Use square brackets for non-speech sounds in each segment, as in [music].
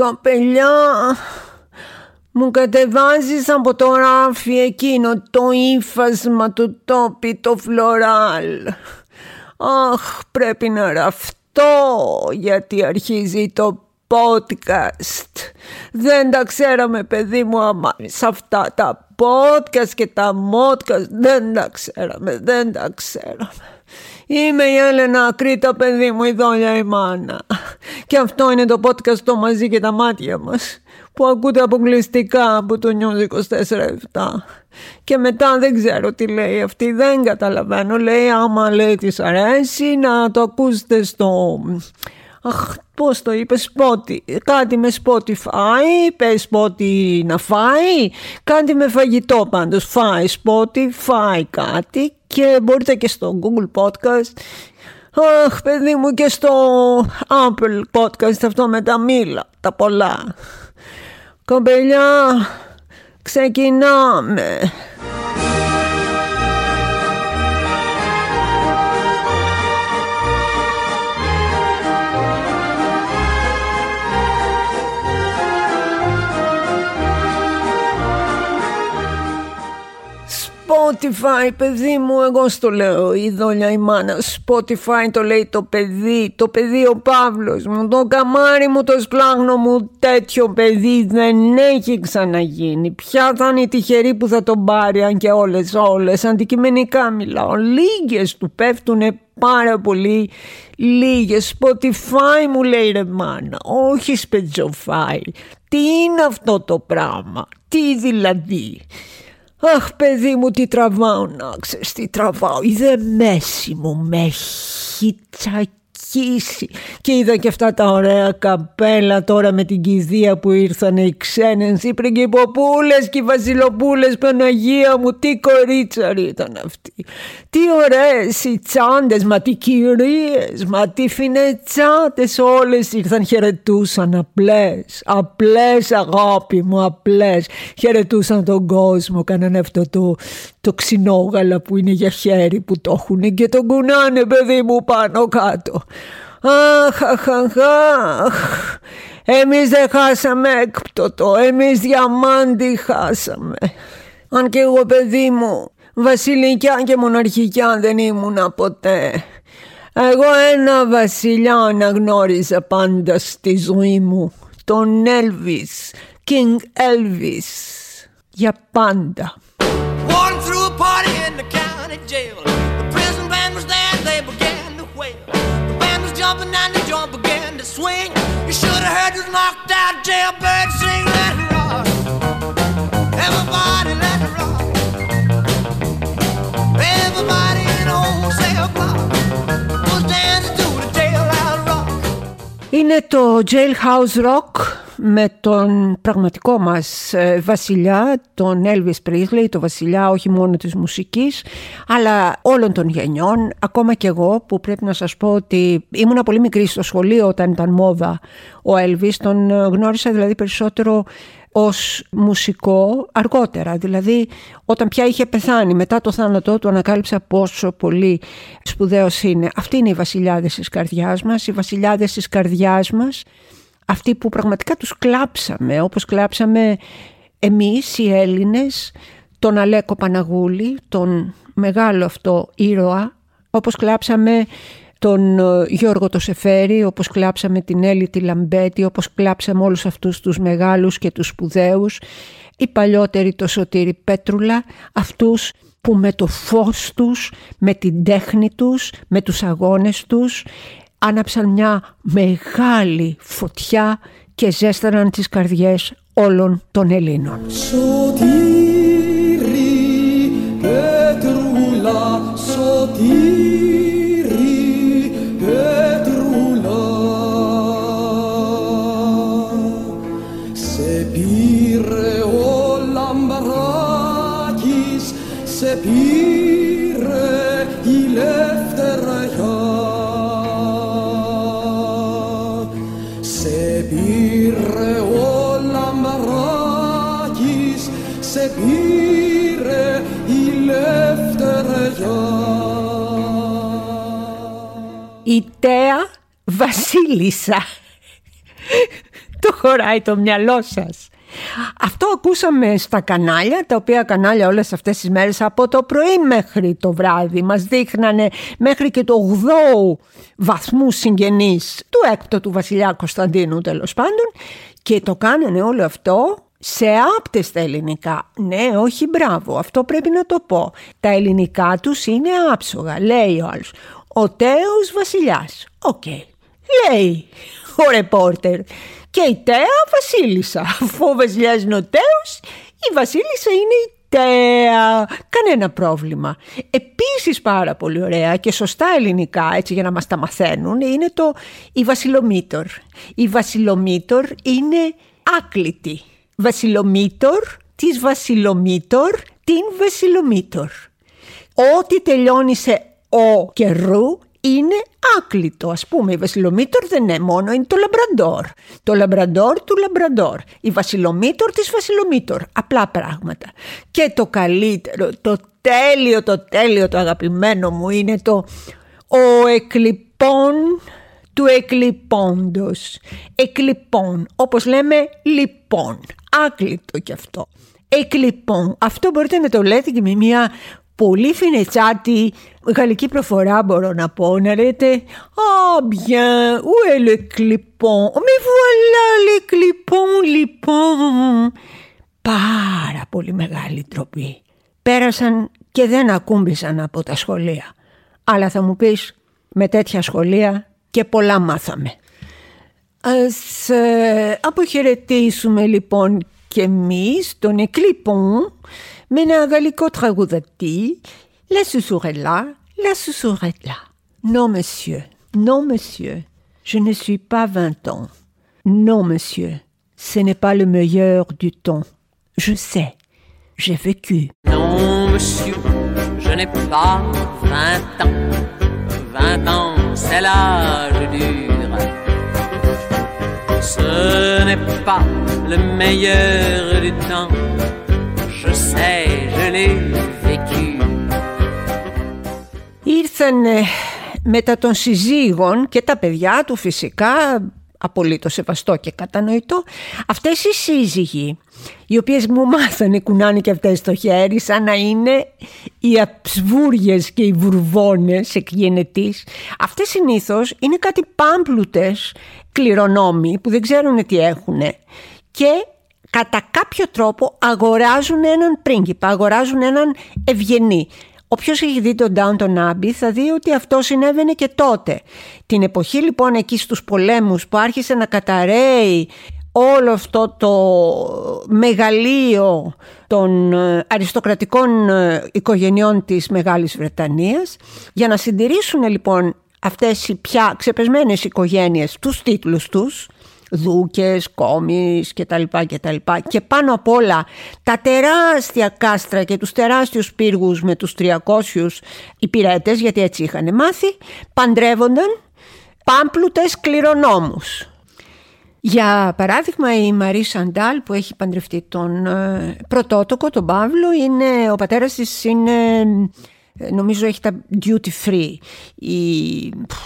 Καπελιά, μου κατεβάζεις από το ράφι εκείνο το ύφασμα του τόπι το φλωράλ. Αχ, πρέπει να ραφτώ γιατί αρχίζει το podcast. Δεν τα ξέραμε παιδί μου άμα σε αυτά τα podcast και τα modcast δεν τα ξέραμε, δεν τα ξέραμε. Είμαι η Έλενα Κρήτα παιδί μου η δόλια η μάνα. Και αυτό είναι το podcast το μαζί και τα μάτια μας που ακούτε αποκλειστικά από το News 24-7. Και μετά δεν ξέρω τι λέει αυτή, δεν καταλαβαίνω. Λέει άμα λέει της αρέσει να το ακούσετε στο... Αχ, πώς το είπες, Spotify, κάτι με Spotify, πες Spotify να φάει, κάτι με φαγητό πάντως, φάει Spotify κάτι και μπορείτε και στο Google Podcast Αχ παιδί μου και στο Apple Podcast αυτό με τα μήλα, τα πολλά. Κομπελιά, ξεκινάμε. Spotify παιδί μου εγώ στο λέω η δόλια η μάνα. Spotify το λέει το παιδί το παιδί ο Παύλος μου το καμάρι μου το σπλάγνο μου τέτοιο παιδί δεν έχει ξαναγίνει. Ποια θα είναι η τυχερή που θα τον πάρει αν και όλες όλες. Αντικειμενικά μιλάω. Λίγες του πέφτουνε πάρα πολύ λίγες. Spotify μου λέει ρε μάνα όχι Spotify. Τι είναι αυτό το πράγμα; Τι δηλαδή; Αχ παιδί μου τι τραβάω να ξέρεις τι τραβάω. Είδε μέση μου με έχει και είδα και αυτά τα ωραία καπέλα τώρα με την κηδεία που ήρθαν οι ξένες, οι πριγκυποπούλες και οι βασιλοπούλες, Παναγία μου, τι κορίτσαροι ήταν αυτοί. Τι ωραίες οι τσάντες, μα τι κυρίες, μα τι φινετσάτες όλες ήρθαν χαιρετούσαν απλές, απλές αγάπη μου, απλές. Χαιρετούσαν τον κόσμο, κάνανε αυτό το, το ξινόγαλα που είναι για χέρι που το έχουν και τον κουνάνε παιδί μου πάνω κάτω. Αχ, αχ, αχ, αχ. Εμείς δεν χάσαμε έκπτωτο, εμείς διαμάντι χάσαμε. Αν και εγώ παιδί μου, βασιλικιά και μοναρχικιά δεν ήμουνα ποτέ. Εγώ ένα βασιλιά αναγνώριζα πάντα στη ζωή μου, τον Elvis, King Elvis, για πάντα. jumping and the jump began to swing. You should have heard this knocked out jailbird sing. Let it rock. Everybody, let it rock. Everybody in the whole cell was dancing to the jailhouse rock. Il netto Jailhouse Rock με τον πραγματικό μας ε, βασιλιά, τον Elvis Presley, το βασιλιά όχι μόνο της μουσικής, αλλά όλων των γενιών, ακόμα και εγώ που πρέπει να σας πω ότι ήμουν πολύ μικρή στο σχολείο όταν ήταν μόδα ο Elvis, τον ε, γνώρισα δηλαδή περισσότερο ως μουσικό αργότερα. Δηλαδή όταν πια είχε πεθάνει μετά το θάνατό του ανακάλυψα πόσο πολύ σπουδαίος είναι. Αυτή είναι οι βασιλιάδες της καρδιάς μας, οι βασιλιάδες της καρδιάς μας αυτοί που πραγματικά τους κλάψαμε, όπως κλάψαμε εμείς οι Έλληνες, τον Αλέκο Παναγούλη, τον μεγάλο αυτό ήρωα, όπως κλάψαμε τον ε, Γιώργο το Σεφέρη, όπως κλάψαμε την Έλλη τη Λαμπέτη, όπως κλάψαμε όλους αυτούς τους μεγάλους και τους σπουδαίους, οι παλιότεροι το Σωτήρη Πέτρουλα, αυτούς που με το φως τους, με την τέχνη τους, με τους αγώνες τους άναψαν μια μεγάλη φωτιά και ζέσταναν τις καρδιές όλων των Ελλήνων. Σωτήρι, Πετρούλα, σωτήρι, Η Τέα Βασίλισσα. Το το χωράει το μυαλό σας. Αυτό ακούσαμε στα κανάλια, τα οποία κανάλια όλες αυτές τις μέρες από το πρωί μέχρι το βράδυ μας δείχνανε μέχρι και το 8 βαθμού συγγενείς του έκτοτου βασιλιά Κωνσταντίνου τέλος πάντων και το κάνανε όλο αυτό σε άπτες στα ελληνικά. Ναι, όχι μπράβο, αυτό πρέπει να το πω. Τα ελληνικά τους είναι άψογα, λέει ο άλλος. Ο τέως βασιλιάς. Οκ. Λέει ο ρεπόρτερ. Και η Τέα βασίλισσα. Αφού ο βασιλιάς είναι ο τέως, η βασίλισσα είναι η Τέα. Κανένα πρόβλημα. Επίσης πάρα πολύ ωραία και σωστά ελληνικά, έτσι για να μας τα μαθαίνουν, είναι το η βασιλομήτωρ. Η βασιλομήτωρ είναι άκλητη. Βασιλομήτωρ, της βασιλομήτωρ, την βασιλομήτωρ. Ό,τι τελειώνει σε ο καιρού είναι άκλητο. Ας πούμε η βασιλομήτωρ δεν είναι μόνο, είναι το λαμπραντόρ. Το λαμπραντόρ του λαμπραντόρ. Η βασιλομήτωρ της βασιλομήτωρ. Απλά πράγματα. Και το καλύτερο, το τέλειο, το τέλειο, το αγαπημένο μου είναι το ο εκλειπών του εκλειπώντος. Εκλειπών, όπως λέμε λοιπόν. Άκλητο κι αυτό. Εκλειπών. Αυτό μπορείτε να το λέτε και με μια πολύ φινετσάτη γαλλική προφορά μπορώ να πω να λέτε «Ah bien, où est le clipon, mais voilà le clipon, λοιπόν». Πάρα πολύ μεγάλη τροπή. Πέρασαν και δεν ακούμπησαν από τα σχολεία. Αλλά θα μου πεις με τέτοια σχολεία και πολλά μάθαμε. Ας ε, αποχαιρετήσουμε λοιπόν και εμείς τον εκλειπον με ένα γαλλικό τραγουδατή La là, la là. Non, monsieur, non, monsieur, je ne suis pas vingt ans. Non, monsieur, ce n'est pas le meilleur du temps. Je sais, j'ai vécu. Non, monsieur, je n'ai pas vingt ans. Vingt ans, c'est l'âge dur. Ce n'est pas le meilleur du temps. Je sais, je l'ai vécu. Ήρθαν μετά των συζύγων και τα παιδιά του φυσικά απολύτως σεβαστό και κατανοητό αυτές οι σύζυγοι οι οποίες μου μάθανε κουνάνε και αυτές το χέρι σαν να είναι οι αψβούριες και οι βουρβόνες εκγενετής αυτές συνήθως είναι κάτι πάμπλουτες κληρονόμοι που δεν ξέρουν τι έχουν και κατά κάποιο τρόπο αγοράζουν έναν πρίγκιπα, αγοράζουν έναν ευγενή. Όποιος έχει δει τον Downton Abbey θα δει ότι αυτό συνέβαινε και τότε. Την εποχή λοιπόν εκεί στους πολέμους που άρχισε να καταραίει όλο αυτό το μεγαλείο των ε, αριστοκρατικών ε, οικογενειών της Μεγάλης Βρετανίας για να συντηρήσουν λοιπόν αυτές οι πια ξεπεσμένες οικογένειες τους τίτλους τους δούκες, κόμις και τα λοιπά και τα λοιπά και πάνω απ' όλα τα τεράστια κάστρα και τους τεράστιους πύργους με τους 300 υπηρέτες γιατί έτσι είχαν μάθει παντρεύονταν πάμπλουτες κληρονόμους. Για παράδειγμα η Μαρή Σαντάλ που έχει παντρευτεί τον ε, πρωτότοκο, τον Παύλο, είναι, ο πατέρας της είναι ε, νομίζω έχει τα duty free. Η,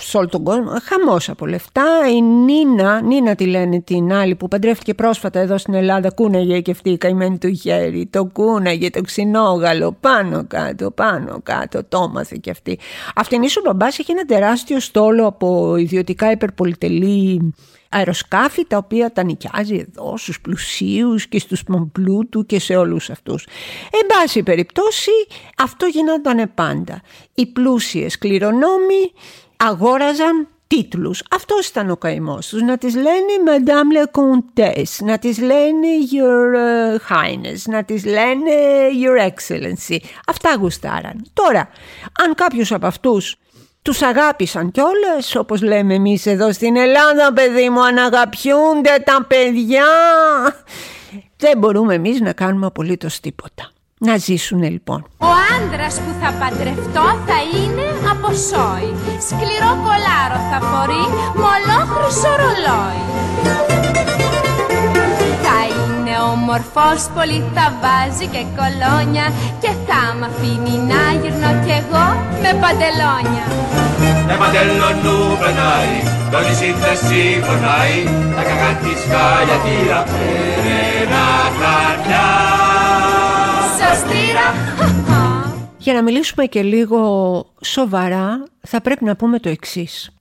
σε όλο τον κόσμο χαμός από λεφτά. Η Νίνα, Νίνα τη λένε την άλλη που παντρεύτηκε πρόσφατα εδώ στην Ελλάδα κούναγε και αυτή η καημένη του χέρι το κούναγε το ξινόγαλο πάνω κάτω πάνω κάτω το έμαθε και αυτή. Αυτήν ίσο μπαμπάς έχει ένα τεράστιο στόλο από ιδιωτικά υπερπολιτελή αεροσκάφη τα οποία τα νοικιάζει εδώ στους πλουσίους και στους μομπλούτου και σε όλους αυτούς. Εν πάση περιπτώσει αυτό γινόταν πάντα. Οι πλούσιες κληρονόμοι αγόραζαν τίτλους. Αυτός ήταν ο καημός τους. Να τις λένε Madame la Comtesse, να τις λένε Your uh, Highness, να τις λένε Your Excellency. Αυτά γουστάραν. Τώρα, αν κάποιος από αυτούς τους αγάπησαν κιόλας, όπως λέμε εμείς εδώ στην Ελλάδα, παιδί μου, αναγαπιούνται τα παιδιά. Δεν μπορούμε εμείς να κάνουμε απολύτως τίποτα. Να ζήσουν λοιπόν. Ο άντρας που θα παντρευτώ θα είναι από σόι. Σκληρό κολάρο θα φορεί, μολόχρυσο ρολόι. Θα είναι ομορφός, πολύ θα βάζει και κολόνια και θα μ' αφήνει να γυρνώ κι εγώ με παντελόνια. Le mantello nu penai, το σύνθεση φωνάει τα κακά της χαλιατήρα Ένα χαρτιά Σωστήρα Για να μιλήσουμε και λίγο σοβαρά θα πρέπει να πούμε το εξής.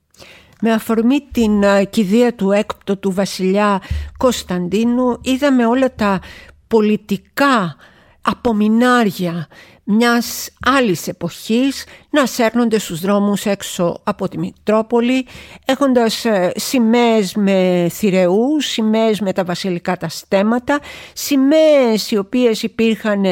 Με αφορμή την ε, κηδεία του έκπτωτου βασιλιά Κωνσταντίνου είδαμε όλα τα πολιτικά απομεινάρια μιας άλλης εποχής να σέρνονται στους δρόμους έξω από τη Μητρόπολη έχοντας ε, σημαίες με θηρεούς, σημαίες με τα βασιλικά τα στέματα, σημαίες οι οποίες υπήρχαν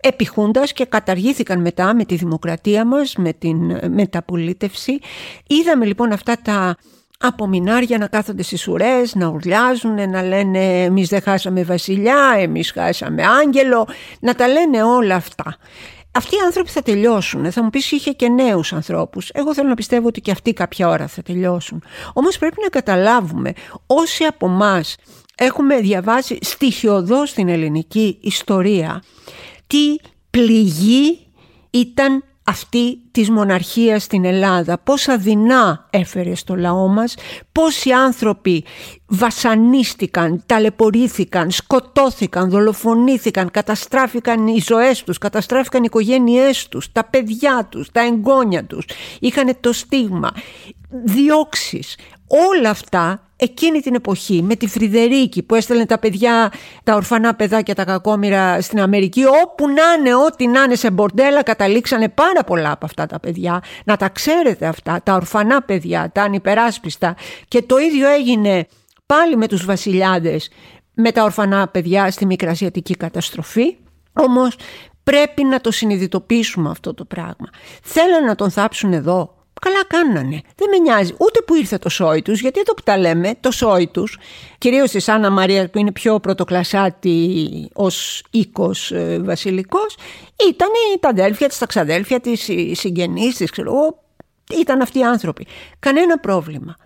επιχούντας και καταργήθηκαν μετά με τη δημοκρατία μας, με την ε, μεταπολίτευση. Είδαμε λοιπόν αυτά τα απομεινάρια να κάθονται στις ουρές, να ουρλιάζουν, να λένε εμείς δεν χάσαμε βασιλιά, εμείς χάσαμε άγγελο, να τα λένε όλα αυτά. Αυτοί οι άνθρωποι θα τελειώσουν. Θα μου πεις είχε και νέους ανθρώπους. Εγώ θέλω να πιστεύω ότι και αυτοί κάποια ώρα θα τελειώσουν. Όμως πρέπει να καταλάβουμε όσοι από εμάς έχουμε διαβάσει στοιχειοδό στην ελληνική ιστορία τι πληγή ήταν αυτή της μοναρχίας στην Ελλάδα, πόσα δεινά έφερε στο λαό μας, πόσοι άνθρωποι βασανίστηκαν, ταλαιπωρήθηκαν, σκοτώθηκαν, δολοφονήθηκαν, καταστράφηκαν οι ζωές τους, καταστράφηκαν οι οικογένειές τους, τα παιδιά τους, τα εγγόνια τους, είχαν το στίγμα, διώξεις, όλα αυτά εκείνη την εποχή με τη Φρυδερίκη που έστελνε τα παιδιά, τα ορφανά παιδάκια, τα κακόμοιρα στην Αμερική όπου να είναι, ό,τι να είναι σε μπορντέλα καταλήξανε πάρα πολλά από αυτά τα παιδιά. Να τα ξέρετε αυτά, τα ορφανά παιδιά, τα ανυπεράσπιστα. Και το ίδιο έγινε πάλι με τους βασιλιάδες με τα ορφανά παιδιά στη Μικρασιατική καταστροφή. Όμως πρέπει να το συνειδητοποιήσουμε αυτό το πράγμα. Θέλουν να τον θάψουν εδώ Καλά κάνανε. Δεν με νοιάζει ούτε που ήρθε το σόι τους, γιατί εδώ που τα λέμε, το σόι τους, κυρίως τη Άννα Μαρία που είναι πιο πρωτοκλασάτη ως οίκος ε, βασιλικός, ήταν τα αδέλφια της, τα ξαδέλφια της, οι συγγενείς της, ξέρω εγώ. Ήταν αυτοί οι άνθρωποι. Κανένα πρόβλημα.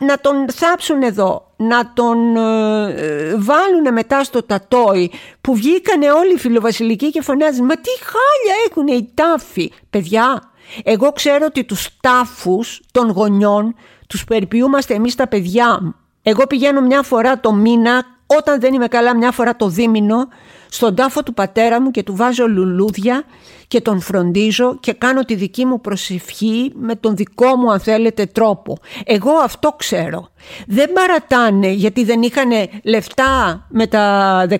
Να τον θάψουν εδώ, να τον ε, ε, βάλουν μετά στο τατόι που βγήκανε όλοι οι φιλοβασιλικοί και φωνάζουν «Μα τι χάλια έχουν οι τάφοι». Παιδιά, εγώ ξέρω ότι τους τάφους των γονιών τους περιποιούμαστε εμείς τα παιδιά. Εγώ πηγαίνω μια φορά το μήνα, όταν δεν είμαι καλά μια φορά το δίμηνο, στον τάφο του πατέρα μου και του βάζω λουλούδια και τον φροντίζω και κάνω τη δική μου προσευχή με τον δικό μου αν θέλετε τρόπο. Εγώ αυτό ξέρω. Δεν παρατάνε γιατί δεν είχαν λεφτά με τα 13,5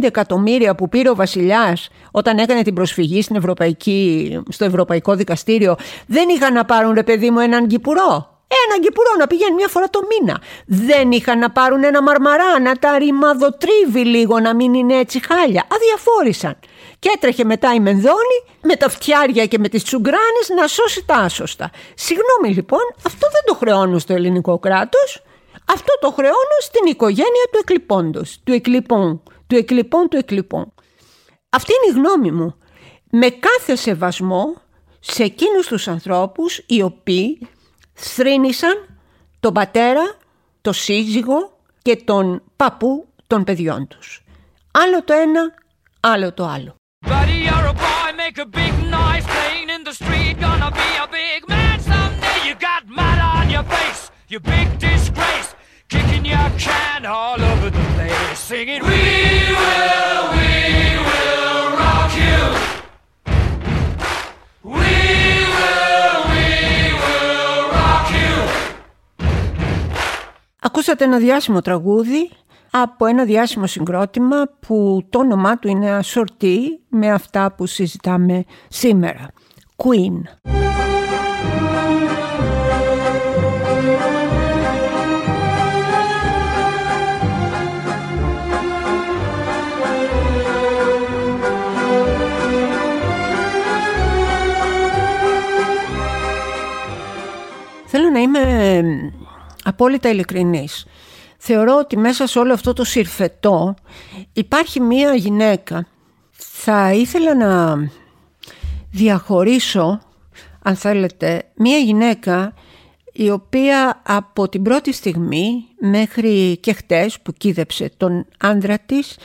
εκατομμύρια που πήρε ο βασιλιάς όταν έκανε την προσφυγή στην Ευρωπαϊκή, στο Ευρωπαϊκό Δικαστήριο. Δεν είχαν να πάρουν ρε παιδί μου έναν κυπουρό. Ένα γκυπουρό να πηγαίνει μια φορά το μήνα. Δεν είχαν να πάρουν ένα μαρμαρά, να τα ρημαδοτρίβει λίγο, να μην είναι έτσι χάλια. Αδιαφόρησαν. Και έτρεχε μετά η Μενδώνη με τα φτιάρια και με τις τσουγκράνες να σώσει τα άσωστα. Συγγνώμη λοιπόν, αυτό δεν το χρεώνω στο ελληνικό κράτος. Αυτό το χρεώνω στην οικογένεια του εκλειπώντος, του εκλειπών, του εκλειπών του εκλειπών. Αυτή είναι η γνώμη μου. Με κάθε σεβασμό σε εκείνους τους ανθρώπους οι οποίοι θρύνησαν τον πατέρα, το σύζυγο και τον παππού των παιδιών τους. Άλλο το ένα, άλλο το άλλο. Ακούσατε ένα διάσημο τραγούδι από ένα διάσημο συγκρότημα που το όνομά του είναι ασορτή με αυτά που συζητάμε σήμερα. Queen. Θέλω να είμαι απόλυτα ειλικρινής θεωρώ ότι μέσα σε όλο αυτό το συρφετό υπάρχει μία γυναίκα. Θα ήθελα να διαχωρίσω, αν θέλετε, μία γυναίκα η οποία από την πρώτη στιγμή μέχρι και χτες που κίδεψε τον άντρα της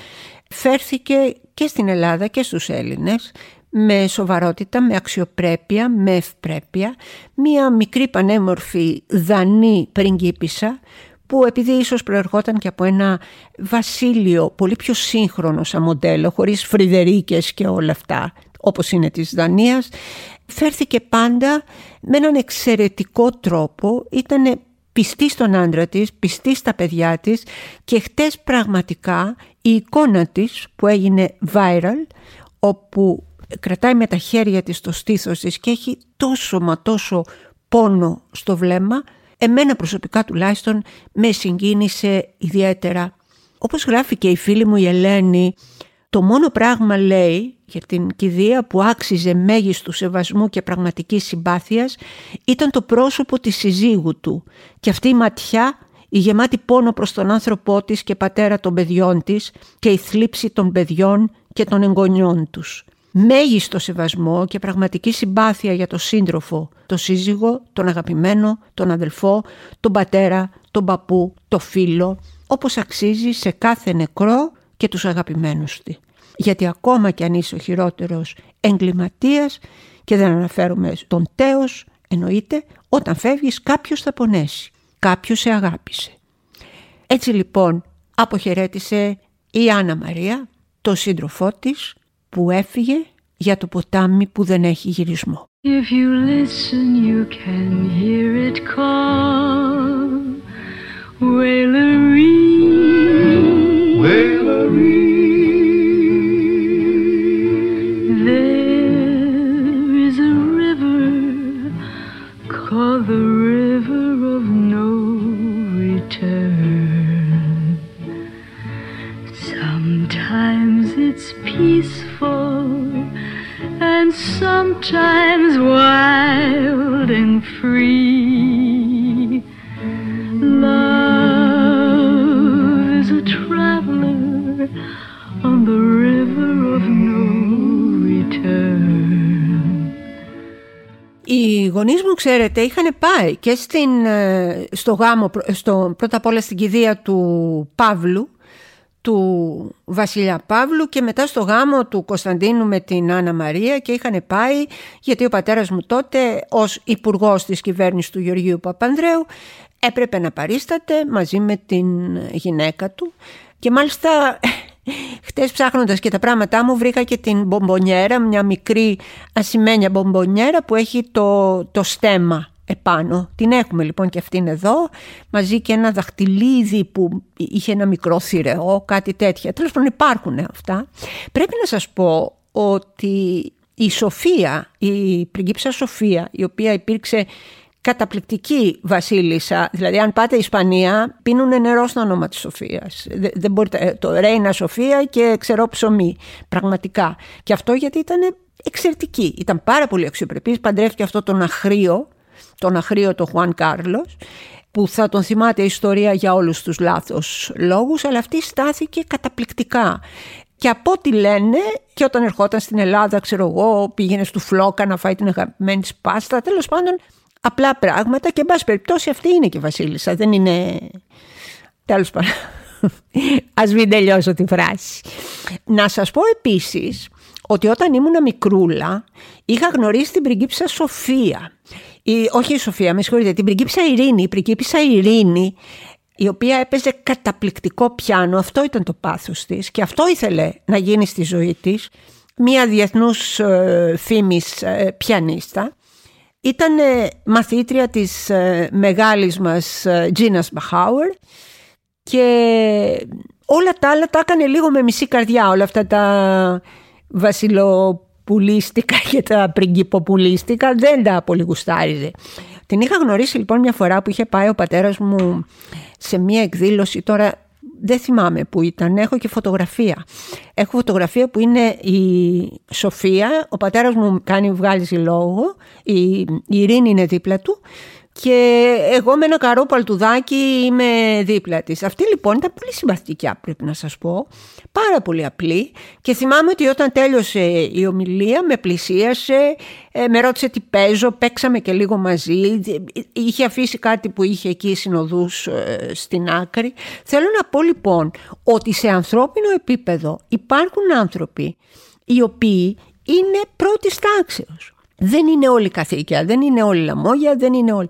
φέρθηκε και στην Ελλάδα και στους Έλληνες με σοβαρότητα, με αξιοπρέπεια, με ευπρέπεια, μία μικρή πανέμορφη δανή πριγκίπισσα που επειδή ίσως προερχόταν και από ένα βασίλειο πολύ πιο σύγχρονο σαν μοντέλο, χωρίς φρυδερίκες και όλα αυτά, όπως είναι της Δανίας, φέρθηκε πάντα με έναν εξαιρετικό τρόπο, ήταν πιστή στον άντρα της, πιστή στα παιδιά της και χτες πραγματικά η εικόνα της που έγινε viral, όπου κρατάει με τα χέρια της το στήθος της και έχει τόσο μα τόσο πόνο στο βλέμμα, εμένα προσωπικά τουλάχιστον με συγκίνησε ιδιαίτερα. Όπως γράφει και η φίλη μου η Ελένη, το μόνο πράγμα λέει για την κηδεία που άξιζε μέγιστου σεβασμού και πραγματικής συμπάθειας ήταν το πρόσωπο της συζύγου του και αυτή η ματιά η γεμάτη πόνο προς τον άνθρωπό της και πατέρα των παιδιών της και η θλίψη των παιδιών και των εγγονιών τους μέγιστο σεβασμό και πραγματική συμπάθεια για τον σύντροφο, τον σύζυγο, τον αγαπημένο, τον αδελφό, τον πατέρα, τον παππού, το φίλο, όπως αξίζει σε κάθε νεκρό και τους αγαπημένους του. Γιατί ακόμα κι αν είσαι ο χειρότερος εγκληματίας και δεν αναφέρομαι τον τέος, εννοείται, όταν φεύγεις κάποιος θα πονέσει, κάποιος σε αγάπησε. Έτσι λοιπόν αποχαιρέτησε η Άννα Μαρία, το σύντροφό της, που έφυγε για το ποτάμι που δεν έχει γυρισμό. If you listen you can hear it call Wailery Wailery sometimes wild and free. Love is a traveler on the river of no return. Οι γονείς μου, ξέρετε, είχαν πάει και στην, ε, στο γάμο, στο, πρώτα απ' όλα στην κηδεία του Παύλου, του Βασιλιά Παύλου και μετά στο γάμο του Κωνσταντίνου με την Άννα Μαρία και είχαν πάει γιατί ο πατέρας μου τότε ως υπουργός της κυβέρνησης του Γεωργίου Παπανδρέου έπρεπε να παρίσταται μαζί με την γυναίκα του. Και μάλιστα [laughs] χτες ψάχνοντας και τα πράγματά μου βρήκα και την μπομπονιέρα, μια μικρή ασημένια μπομπονιέρα που έχει το, το στέμα επάνω. Την έχουμε λοιπόν και αυτήν εδώ, μαζί και ένα δαχτυλίδι που είχε ένα μικρό θηρεό, κάτι τέτοια. Τέλος πάντων υπάρχουν αυτά. Πρέπει να σας πω ότι η Σοφία, η πριγκίψα Σοφία, η οποία υπήρξε καταπληκτική βασίλισσα. Δηλαδή, αν πάτε Ισπανία, πίνουν νερό στο όνομα της Σοφίας. Δεν μπορείτε, ε, το Ρέινα Σοφία και ξερό ψωμί. Πραγματικά. Και αυτό γιατί ήταν εξαιρετική. Ήταν πάρα πολύ αξιοπρεπής. Παντρεύτηκε αυτό τον αχρίο τον αχρίωτο Χουάν Κάρλος που θα τον θυμάται η ιστορία για όλους τους λάθος λόγους αλλά αυτή στάθηκε καταπληκτικά. Και από ό,τι λένε και όταν ερχόταν στην Ελλάδα ξέρω εγώ πήγαινε στο Φλόκα να φάει την αγαπημένη της πάστα τέλος πάντων απλά πράγματα και εν πάση περιπτώσει αυτή είναι και η Βασίλισσα δεν είναι τέλος πάντων [laughs] ας μην τελειώσω τη φράση. Να σας πω επίσης ότι όταν ήμουν μικρούλα είχα γνωρίσει την πριγκίψα Σοφία η, όχι η Σοφία, με συγχωρείτε, την πριγκίπισσα Ειρήνη. Η πριγκίπισσα Ειρήνη, η οποία έπαιζε καταπληκτικό πιάνο, αυτό ήταν το πάθος της και αυτό ήθελε να γίνει στη ζωή της, μία διεθνούς ε, φήμης ε, πιανίστα. Ήταν ε, μαθήτρια της ε, μεγάλης μας ε, Τζίνας Μπαχάουερ και όλα τα άλλα τα έκανε λίγο με μισή καρδιά, όλα αυτά τα βασιλο πουλίστηκα [laughs] και τα πριγκυποπουλίστηκα δεν τα πολύ γουστάριζε. Την είχα γνωρίσει λοιπόν μια φορά που είχε πάει ο πατέρας μου σε μια εκδήλωση τώρα δεν θυμάμαι που ήταν, έχω και φωτογραφία. Έχω φωτογραφία που είναι η Σοφία, ο πατέρας μου κάνει βγάλιζε λόγο, η, η Ειρήνη είναι δίπλα του και εγώ με ένα καρό παλτουδάκι είμαι δίπλα της. Αυτή λοιπόν ήταν πολύ συμπαθητική πρέπει να σας πω. Πάρα πολύ απλή και θυμάμαι ότι όταν τέλειωσε η ομιλία με πλησίασε, ε, με ρώτησε τι παίζω, παίξαμε και λίγο μαζί. Είχε αφήσει κάτι που είχε εκεί συνοδούς ε, στην άκρη. Θέλω να πω λοιπόν ότι σε ανθρώπινο επίπεδο υπάρχουν άνθρωποι οι οποίοι είναι πρώτης τάξεως. Δεν είναι όλοι καθήκια, δεν είναι όλοι λαμόγια, δεν είναι όλοι.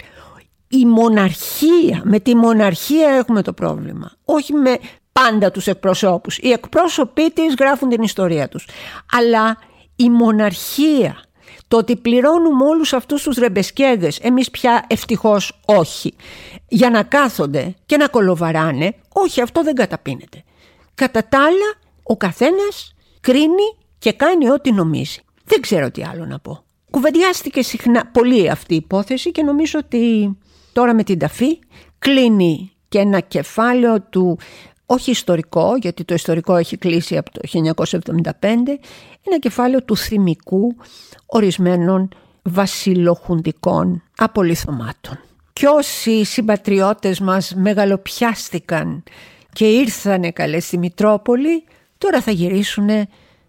Η μοναρχία, με τη μοναρχία έχουμε το πρόβλημα. Όχι με πάντα τους εκπροσώπους. Οι εκπρόσωποι της γράφουν την ιστορία τους. Αλλά η μοναρχία, το ότι πληρώνουμε όλους αυτούς τους ρεμπεσκέδες, εμείς πια ευτυχώς όχι, για να κάθονται και να κολοβαράνε, όχι αυτό δεν καταπίνεται. Κατά τα άλλα, ο καθένας κρίνει και κάνει ό,τι νομίζει. Δεν ξέρω τι άλλο να πω. Κουβεντιάστηκε συχνά πολύ αυτή η υπόθεση και νομίζω ότι τώρα με την ταφή κλείνει και ένα κεφάλαιο του όχι ιστορικό, γιατί το ιστορικό έχει κλείσει από το 1975, ένα κεφάλαιο του θυμικού ορισμένων βασιλοχουντικών απολυθωμάτων. Κι όσοι συμπατριώτες μας μεγαλοπιάστηκαν και ήρθανε καλές στη Μητρόπολη, τώρα θα γυρίσουν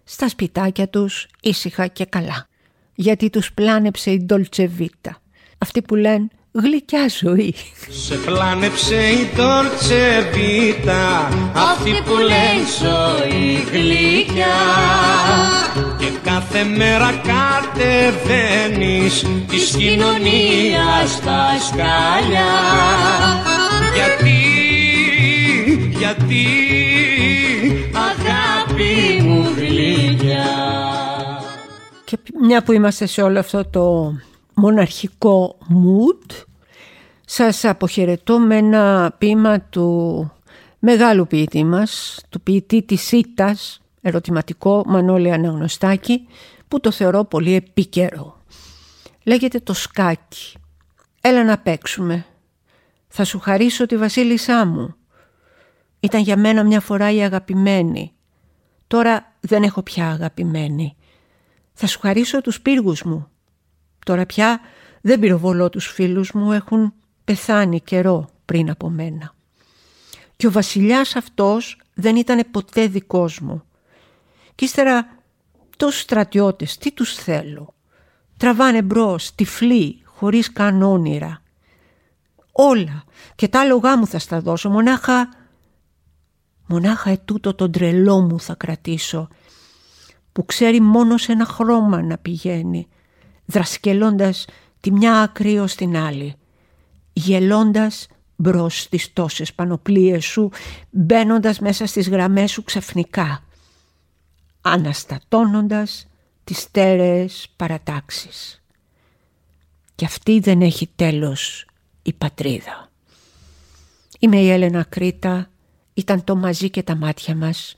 στα σπιτάκια τους ήσυχα και καλά. Γιατί τους πλάνεψε η Ντολτσεβίτα. Αυτοί που λένε γλυκιά ζωή. Σε πλάνεψε η Ντολτσεβίτα, αυτή που λένε ζωή γλυκιά. Και κάθε μέρα κατεβαίνεις της κοινωνίας στα σκάλια. Γιατί, γιατί Και μια που είμαστε σε όλο αυτό το μοναρχικό mood, σας αποχαιρετώ με ένα ποίημα του μεγάλου ποιητή μας, του ποιητή της Ήτας, ερωτηματικό Μανώλη Αναγνωστάκη, που το θεωρώ πολύ επίκαιρο. Λέγεται το σκάκι. Έλα να παίξουμε. Θα σου χαρίσω τη βασίλισσά μου. Ήταν για μένα μια φορά η αγαπημένη. Τώρα δεν έχω πια αγαπημένη. Θα σου χαρίσω τους πύργους μου. Τώρα πια δεν πυροβολώ τους φίλους μου, έχουν πεθάνει καιρό πριν από μένα. Και ο βασιλιάς αυτός δεν ήταν ποτέ δικός μου. Κι ύστερα τόσους στρατιώτες, τι τους θέλω. Τραβάνε μπρος, τυφλοί, χωρίς καν όνειρα. Όλα και τα άλογά μου θα στα δώσω, μονάχα... Μονάχα ετούτο τον τρελό μου θα κρατήσω, που ξέρει μόνος σε ένα χρώμα να πηγαίνει, δρασκελώντας τη μια άκρη ως την άλλη, γελώντας μπρος στις τόσες πανοπλίες σου, μπαίνοντας μέσα στις γραμμές σου ξαφνικά, αναστατώνοντας τις στέρεες παρατάξεις. Και αυτή δεν έχει τέλος η πατρίδα. Είμαι η Έλενα Κρήτα, ήταν το μαζί και τα μάτια μας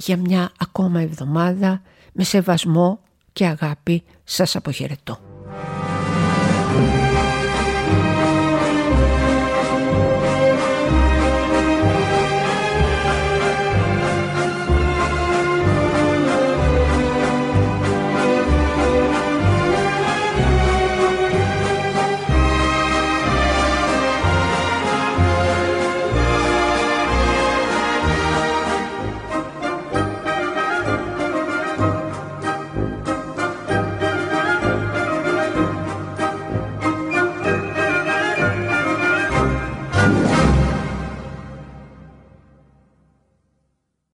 για μια ακόμα εβδομάδα με σεβασμό και αγάπη σας αποχαιρετώ.